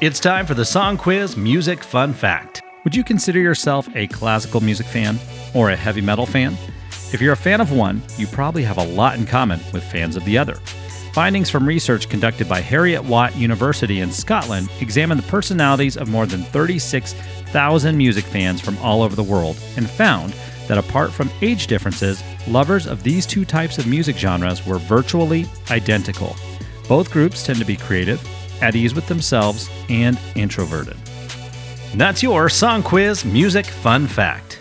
It's time for the Song Quiz Music Fun Fact. Would you consider yourself a classical music fan or a heavy metal fan? If you're a fan of one, you probably have a lot in common with fans of the other. Findings from research conducted by Heriot-Watt University in Scotland examined the personalities of more than 36,000 music fans from all over the world and found that apart from age differences, lovers of these two types of music genres were virtually identical. Both groups tend to be creative, at ease with themselves, and introverted. That's your Song Quiz Music Fun Fact.